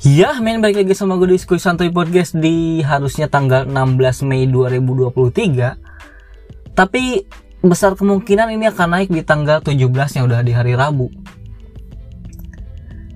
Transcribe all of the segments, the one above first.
Ya, main balik lagi sama gue di Skuy Santuy Podcast di harusnya tanggal 16 Mei 2023. Tapi besar kemungkinan ini akan naik di tanggal 17 yang udah di hari Rabu.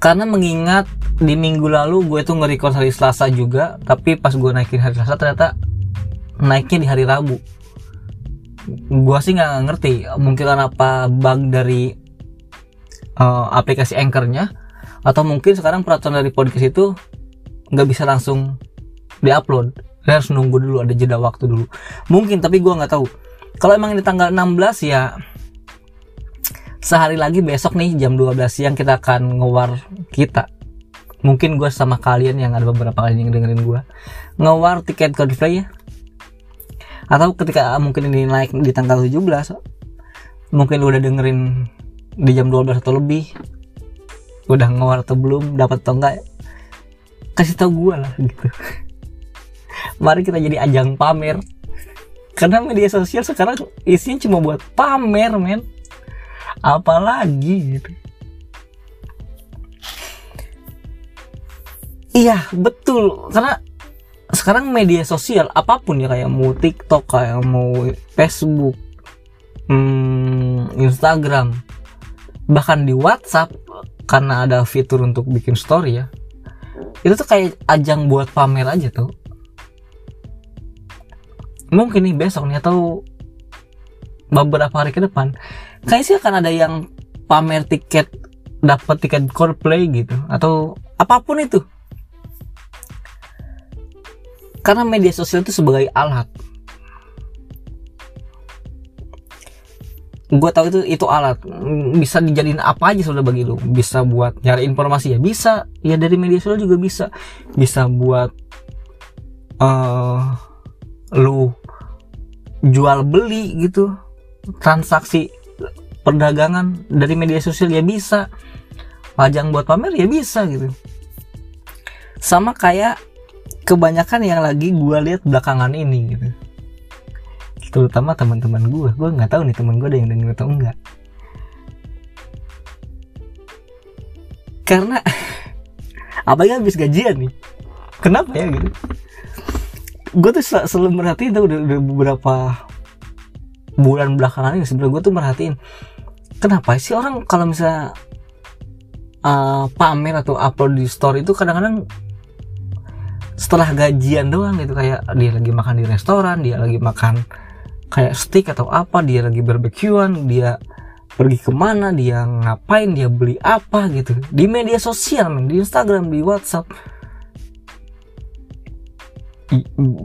Karena mengingat di minggu lalu gue tuh nge-record hari Selasa juga, tapi pas gue naikin hari Selasa ternyata naiknya di hari Rabu. Gue sih nggak ngerti, mungkin apa bug dari uh, aplikasi Anchor-nya atau mungkin sekarang peraturan dari podcast itu nggak bisa langsung diupload. Saya harus nunggu dulu ada jeda waktu dulu. Mungkin tapi gue nggak tahu. Kalau emang ini tanggal 16 ya sehari lagi besok nih jam 12 siang kita akan ngewar kita. Mungkin gue sama kalian yang ada beberapa kali yang dengerin gue ngewar tiket Coldplay ya. Atau ketika mungkin ini naik di tanggal 17 mungkin lu udah dengerin di jam 12 atau lebih udah ngewar atau belum dapat atau enggak kasih tau gue lah gitu. Mari kita jadi ajang pamer. Karena media sosial sekarang isinya cuma buat pamer men. Apalagi gitu. Iya betul. Karena sekarang media sosial apa pun ya kayak mau TikTok kayak mau Facebook hmm, Instagram bahkan di WhatsApp karena ada fitur untuk bikin story ya itu tuh kayak ajang buat pamer aja tuh. Mungkin nih besok nih atau beberapa hari ke depan kayak sih akan ada yang pamer tiket dapat tiket Coldplay gitu atau apa pun itu. Karena media sosial itu sebagai alat gue tahu itu itu alat. Bisa dijadiin apa aja sudah bagi lu. Bisa buat nyari informasi ya bisa. Ya dari media sosial juga bisa. Bisa buat uh, lu jual beli gitu. Transaksi perdagangan dari media sosial ya bisa. Pajang buat pamer ya bisa gitu. Sama kayak kebanyakan yang lagi gue lihat belakangan ini gitu terutama teman-teman gue gue nggak tahu nih teman gue ada yang denger atau enggak. Karena apalagi habis gajian nih. Kenapa ya gitu? Gue tuh sel selalu merhatiin tuh udah, udah beberapa bulan belakangan ini sebenarnya gue tuh merhatiin kenapa sih orang kalau misalnya uh, pamer atau upload di story itu kadang-kadang setelah gajian doang gitu. Kayak dia lagi makan di restoran dia lagi makan kayak steak atau apa dia lagi barbekyuan dia pergi ke mana dia ngapain dia beli apa gitu. Di media sosial men di Instagram di WhatsApp.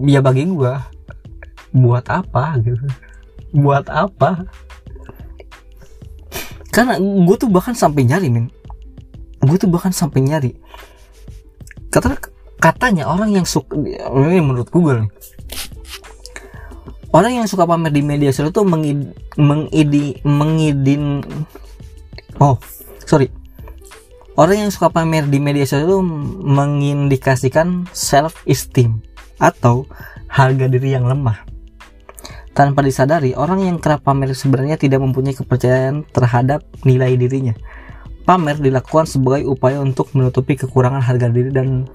Ya bagi gua buat apa gitu. Buat apa? Karena gue tuh bahkan sampai nyari men. Gue tuh bahkan sampai nyari. Kata katanya orang yang suka ini menurut Google nih orang yang suka pamer di media sosial itu mengid, mengidi mengidin oh sorry. Orang yang suka pamer di media sosial itu mengindikasikan self esteem atau harga diri yang lemah. Tanpa disadari orang yang kerap pamer sebenarnya tidak mempunyai kepercayaan terhadap nilai dirinya. Pamer dilakukan sebagai upaya untuk menutupi kekurangan harga diri dan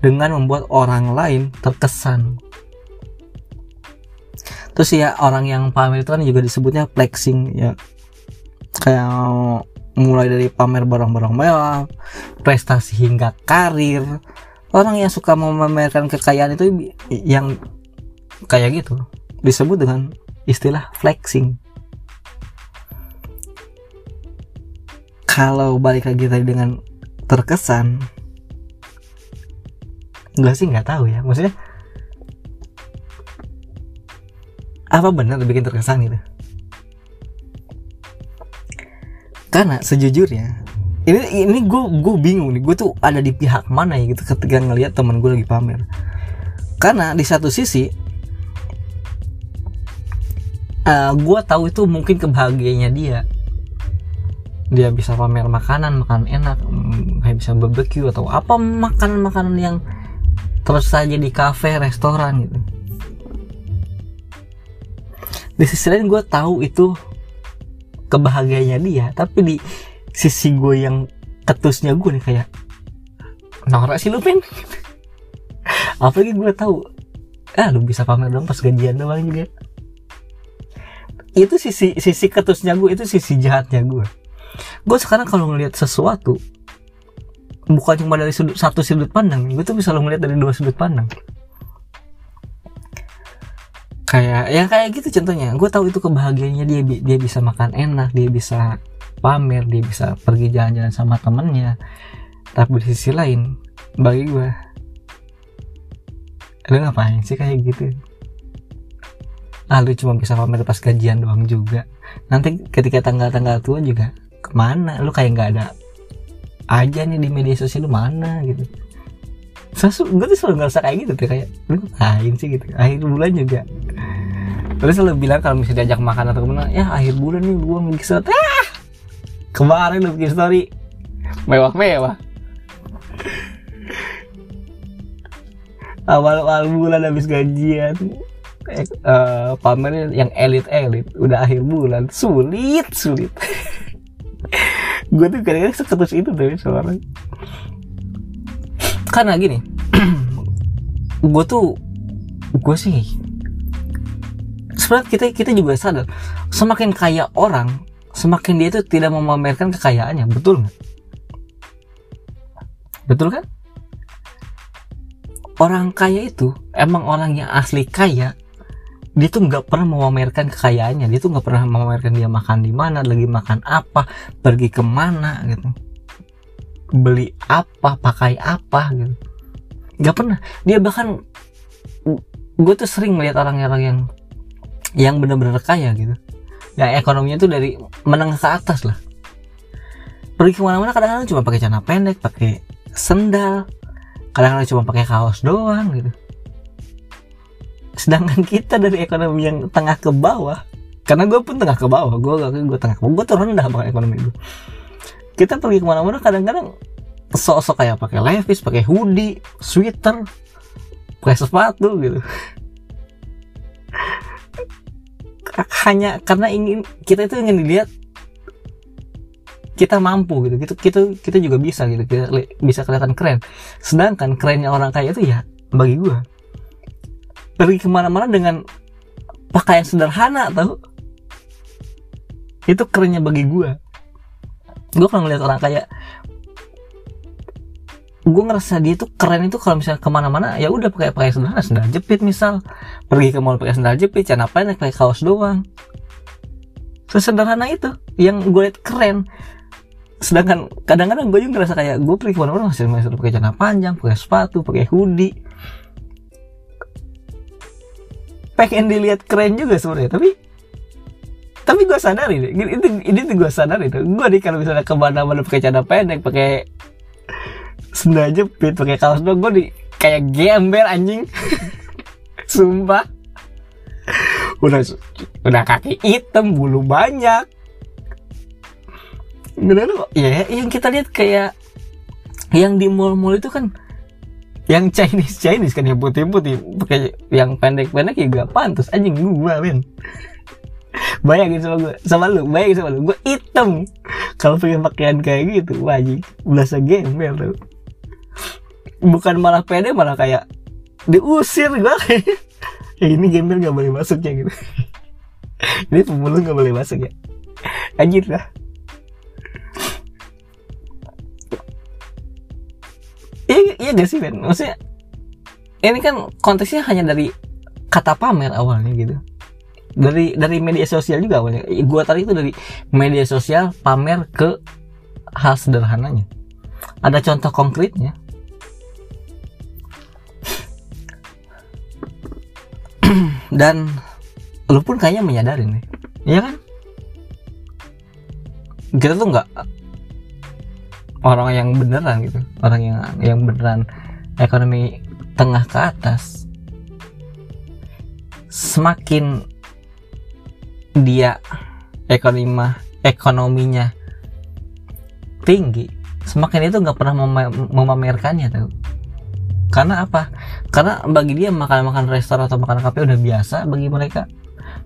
dengan membuat orang lain terkesan terus ya orang yang pamer itu kan juga disebutnya flexing ya. Kayak mulai dari pamer barang-barang mewah prestasi hingga karir. Orang yang suka memamerkan kekayaan itu yang kayak gitu disebut dengan istilah flexing. Kalau balik lagi tadi dengan terkesan gue sih nggak tahu ya. Maksudnya apa benar bikin terkesan gitu? Karena sejujurnya ini ini gue gue bingung nih gue tuh ada di pihak mana ya gitu ketika ngelihat teman gue lagi pamer. Karena di satu sisi uh, gue tahu itu mungkin kebahagiaannya dia. Dia bisa pamer makanan makanan enak mm, kayak bisa barbecue atau apa makanan makanan yang terus saja di kafe restoran gitu di sisi lain gue tahu itu kebahagiaannya dia tapi di sisi gue yang ketusnya gue nih kayak norak sih lu pin apalagi gue tahu ah lu bisa pamer dong pas gajian doang juga itu sisi sisi ketusnya gue itu sisi jahatnya gue gue sekarang kalau ngelihat sesuatu bukan cuma dari sudut satu sudut pandang gue tuh bisa lo ngeliat dari dua sudut pandang kayak ya kayak gitu contohnya. Gue tahu itu kebahagiaannya dia dia bisa makan enak dia bisa pamer dia bisa pergi jalan-jalan sama temennya. Tapi di sisi lain bagi gue lu ngapain sih kayak gitu? Ah lu cuma bisa pamer pas gajian doang juga. Nanti ketika tanggal-tanggal tua juga ke mana? Lu kayak nggak ada aja nih di media sosial lu mana gitu Sesu, gue tuh selalu ngerasa kayak gitu tuh kayak lu ngapain sih? gitu. Akhir bulan juga. Terus selalu bilang kalau misalnya diajak makan atau ke mana ya akhir bulan nih gue story. Ah! Kemarin lu bikin story. Mewah mewah awal awal bulan habis gajian. Eh, uh, pamernya yang elit elit udah akhir bulan. Sulit sulit. Gue tuh kadang-kadang seketus itu tuh seorang karena gini gue tuh gue sih sebenarnya kita kita juga sadar semakin kaya orang semakin dia itu tidak memamerkan kekayaannya betul nggak? Betul kan? Orang kaya itu emang orang yang asli kaya dia tuh nggak pernah memamerkan kekayaannya dia tuh nggak pernah memamerkan dia makan di mana lagi makan apa pergi ke mana gitu beli apa pakai apa gitu. Nggak pernah. Dia bahkan gue tuh sering melihat orang-orang yang yang benar-benar kaya gitu. Ya ekonominya tuh dari menengah ke atas lah. Pergi ke mana-mana kadang-kadang cuma pakai celana pendek pakai sendal kadang-kadang cuma pakai kaos doang gitu. Sedangkan kita dari ekonomi yang tengah ke bawah karena gue pun tengah ke bawah gue gak gue tengah ke bawah gue tuh rendah banget ekonomi gue kita pergi ke mana-mana kadang-kadang sok-sok kayak pakai levis pakai hoodie sweater pakai sepatu gitu. Hanya karena ingin kita itu ingin dilihat kita mampu gitu. Kita kita kita juga bisa gitu. Kita bisa kelihatan keren. Sedangkan kerennya orang kaya itu ya bagi gue pergi ke mana-mana dengan pakaian sederhana tau? Itu kerennya bagi gue gue kalau ngeliat orang kayak gue ngerasa dia tuh keren itu kalau misalnya ke mana-mana ya udah pakai pakai sendal sendal jepit misal. Pergi ke mall pakai sendal jepit celana pendek pakai kaos doang. Sesederhana itu yang gue liat keren. Sedangkan kadang-kadang gue juga ngerasa kayak gue pergi ke mana-mana masih masih pakai celana panjang pakai sepatu pakai hoodie. Pengen dilihat keren juga sebenarnya tapi tapi gue sadar ini itu ini tuh gue sadar itu gue nih kalau misalnya ke mana-mana pakai celana pendek pakai sendal jepit pakai kaos dong gue di kayak gembel anjing. Sumpah. Udah udah kaki hitam bulu banyak. Bener loh ya yang kita lihat kayak yang di mall-mall itu kan yang Chinese Chinese kan yang putih-putih pakai yang pendek-pendek ya gak pantas anjing gue men bayangin sama gue sama lu bayangin sama lu. Gue hitam. Kalau pengen pakaian kayak gitu wajib berasa gembel tuh. Bukan malah pede malah kayak diusir gue ya ini gembel nggak boleh masuk ya gitu. Ini pemulung nggak boleh masuk ya. Anjir lah iya iya gak sih Ben? Maksudnya ini kan konteksnya hanya dari kata pamer awalnya gitu dari dari media sosial juga awalnya gue tarik itu dari media sosial pamer ke hal sederhananya. Ada contoh konkretnya. Dan lu pun kayaknya menyadari nih. Ya kan? Kita tuh nggak orang yang beneran gitu. Orang yang yang beneran ekonomi tengah ke atas. Semakin dia ekonomi ekonominya tinggi semakin itu nggak pernah memamerkannya tuh. Karena apa? Karena bagi dia makan-makan restoran atau makan kafe udah biasa bagi mereka.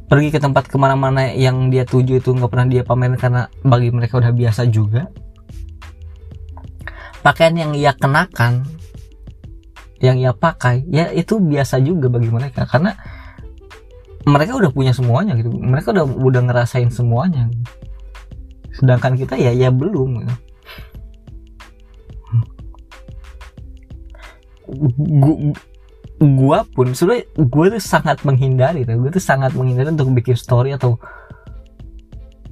Pergi ke tempat ke mana-mana yang dia tuju itu nggak pernah dia pamerin karena bagi mereka udah biasa juga. Pakaian yang ia kenakan yang ia pakai ya itu biasa juga bagi mereka. Karena mereka udah punya semuanya gitu. Mereka udah udah ngerasain semuanya. Sedangkan kita ya ya belum gitu. gua, gua pun sebenarnya gua tuh sangat menghindari tuh. Gua tuh sangat menghindari untuk bikin story atau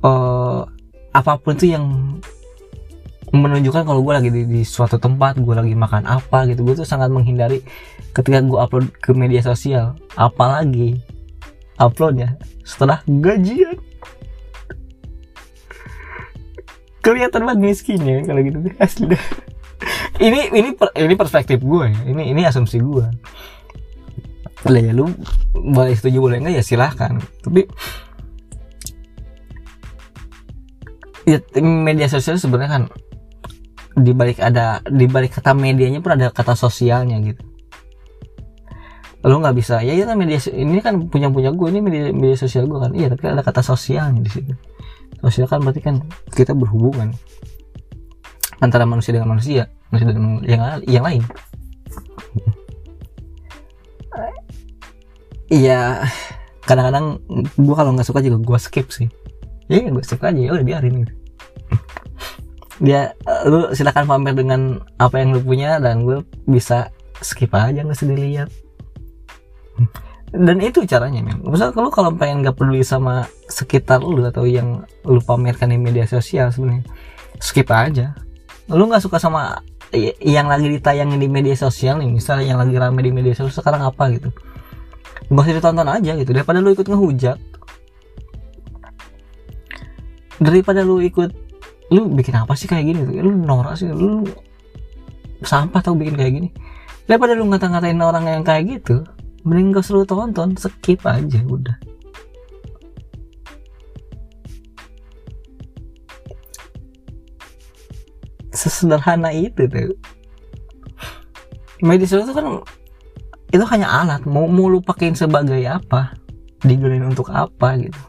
uh, apa pun tuh yang menunjukkan kalau gue lagi di, di suatu tempat gue lagi makan apa gitu. Gue tuh sangat menghindari ketika gue upload ke media sosial. Apalagi uploadnya setelah gajian. Kelihatan banget miskinnya kalau gitu. Asli deh. Ini ini ini perspektif gue ya. Ini ini asumsi gue lah ya lu boleh setuju boleh enggak ya silahkan. Tapi ya media sosial sebenarnya kan di balik ada di balik kata medianya pun ada kata sosialnya gitu lo nggak bisa. Ya ya media ini kan punya punya gue ini media media sosial gue kan. Iya tapi ada kata sosialnya di situ. Sosial kan berarti kan kita berhubungan antara manusia dengan manusia manusia dengan yang yang lain. Iya kadang-kadang gue kalau nggak suka juga gue skip sih. Ya gue skip aja. Ya udah biarin gitu. Dia lu silakan pamer dengan apa yang lu punya dan gue bisa skip aja nggak usah dilihat dan itu caranya men misal kalau kalau pengen nggak peduli sama sekitar lu atau yang lu pamerkan di media sosial sebenarnya skip aja. Lu nggak suka sama yang lagi ditayangin di media sosial nih misalnya yang lagi rame di media sosial sekarang apa gitu? Gak usah ditonton aja gitu. Daripada lu ikut ngehujat daripada lu ikut lu bikin apa sih kayak gini? Lu norak sih lu sampah tau bikin kayak gini. Daripada lu ngata-ngatain orang yang kayak gitu mending gak seru tonton skip aja udah. Sesederhana itu tuh media sosial itu kan itu hanya alat. Mau mau lu pakein sebagai apa? Digunain untuk apa gitu.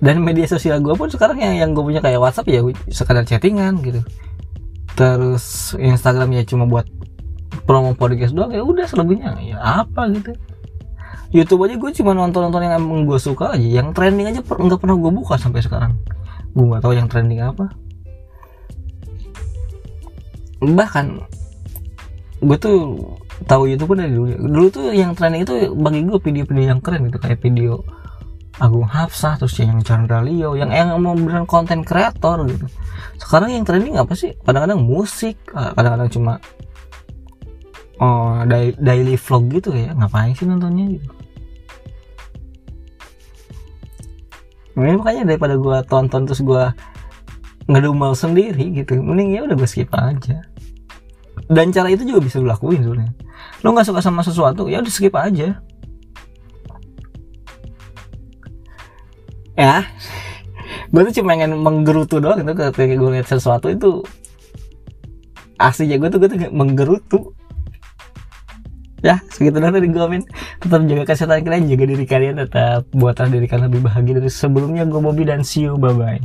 Dan media sosial gue pun sekarang yang yang gue punya kayak WhatsApp ya sekadar chattingan gitu terus Instagram ya cuma buat promo podcast doang ya udah selebihnya. Ya apa gitu. YouTube aja gue cuma nonton-nonton yang emang gue suka aja yang trending aja nggak pernah gue buka sampai sekarang. Gue nggak tahu yang trending apa. Bahkan gue tuh tahu YouTube dari dulu dulu tuh yang trending itu bagi gue video-video yang keren gitu kayak video Agung Hafsah terus yang Chandra Leo yang yang mau beneran konten kreator gitu. Sekarang yang trending apa sih? Kadang-kadang musik kadang-kadang cuma oh daily vlog gitu ya ngapain sih nontonnya gitu? Ini makanya daripada gue tonton terus gue ngedumel sendiri gitu mending ya udah gue skip aja. Dan cara itu juga bisa dilakuin sebenarnya. Lo nggak suka sama sesuatu ya udah skip aja ya. Gue tuh cuma pengen menggerutu doang itu ketika gue lihat sesuatu itu aslinya gue tuh gue tuh menggerutu. Ya segitu doang dari gue min. Tetap jaga kesehatan kalian jaga diri kalian tetap buatlah diri kalian lebih bahagia dari sebelumnya gue Bobby dan see bye bye